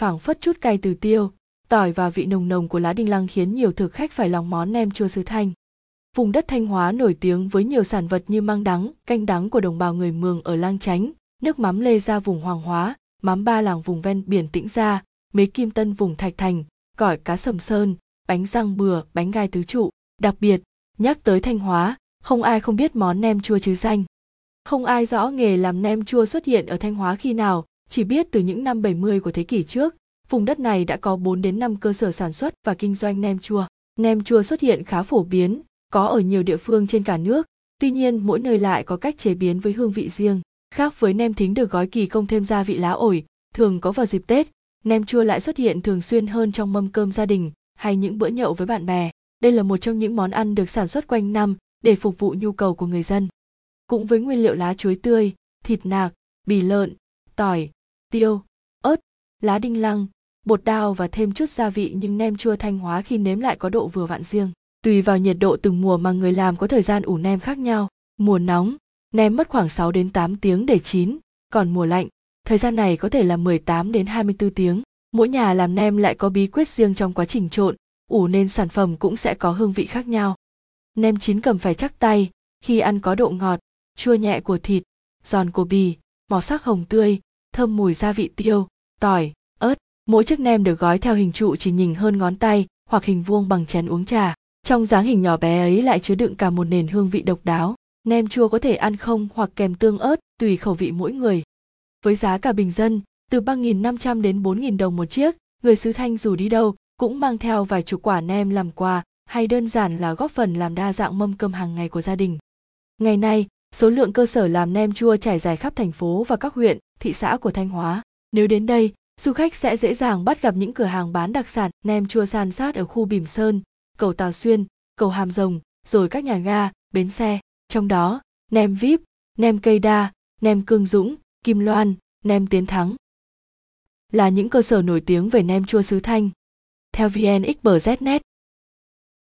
phảng phất chút cay từ tiêu, tỏi và vị nồng nồng của lá đinh lăng khiến nhiều thực khách phải lòng món nem chua xứ Thanh. Vùng đất Thanh Hóa nổi tiếng với nhiều sản vật như măng đắng, canh đắng của đồng bào người Mường ở Lang Chánh, nước mắm lê ra vùng Hoàng Hóa, mắm ba làng vùng ven biển Tĩnh Gia, mế kim tân vùng Thạch Thành, gỏi cá sầm sơn, bánh răng bừa, bánh gai tứ trụ. Đặc biệt, nhắc tới Thanh Hóa, không ai không biết món nem chua chứ danh. Không ai rõ nghề làm nem chua xuất hiện ở Thanh Hóa khi nào, chỉ biết từ những năm 70 của thế kỷ trước, vùng đất này đã có 4 đến 5 cơ sở sản xuất và kinh doanh nem chua. Nem chua xuất hiện khá phổ biến, có ở nhiều địa phương trên cả nước, tuy nhiên mỗi nơi lại có cách chế biến với hương vị riêng. Khác với nem thính được gói kỳ công thêm gia vị lá ổi, thường có vào dịp Tết, nem chua lại xuất hiện thường xuyên hơn trong mâm cơm gia đình hay những bữa nhậu với bạn bè. Đây là một trong những món ăn được sản xuất quanh năm để phục vụ nhu cầu của người dân. Cũng với nguyên liệu lá chuối tươi, thịt nạc, bì lợn, tỏi, tiêu, ớt, lá đinh lăng, bột đao và thêm chút gia vị nhưng nem chua thanh hóa khi nếm lại có độ vừa vặn riêng. Tùy vào nhiệt độ từng mùa mà người làm có thời gian ủ nem khác nhau. Mùa nóng, nem mất khoảng 6 đến 8 tiếng để chín, còn mùa lạnh, thời gian này có thể là 18 đến 24 tiếng. Mỗi nhà làm nem lại có bí quyết riêng trong quá trình trộn, ủ nên sản phẩm cũng sẽ có hương vị khác nhau. Nem chín cầm phải chắc tay, khi ăn có độ ngọt, chua nhẹ của thịt, giòn của bì, màu sắc hồng tươi, thơm mùi gia vị tiêu, tỏi, ớt. Mỗi chiếc nem được gói theo hình trụ chỉ nhìn hơn ngón tay hoặc hình vuông bằng chén uống trà. Trong dáng hình nhỏ bé ấy lại chứa đựng cả một nền hương vị độc đáo. Nem chua có thể ăn không hoặc kèm tương ớt tùy khẩu vị mỗi người. Với giá cả bình dân, từ 3.500 đến 4.000 đồng một chiếc, người xứ Thanh dù đi đâu cũng mang theo vài chục quả nem làm quà hay đơn giản là góp phần làm đa dạng mâm cơm hàng ngày của gia đình. Ngày nay, số lượng cơ sở làm nem chua trải dài khắp thành phố và các huyện, thị xã của Thanh Hóa. Nếu đến đây, du khách sẽ dễ dàng bắt gặp những cửa hàng bán đặc sản nem chua san sát ở khu Bìm Sơn, cầu Tàu Xuyên, cầu Hàm Rồng, rồi các nhà ga, bến xe. Trong đó, nem vip, nem cây đa, nem cương dũng, kim loan, nem tiến thắng. Là những cơ sở nổi tiếng về nem chua xứ Thanh. Theo VNXBZ.net,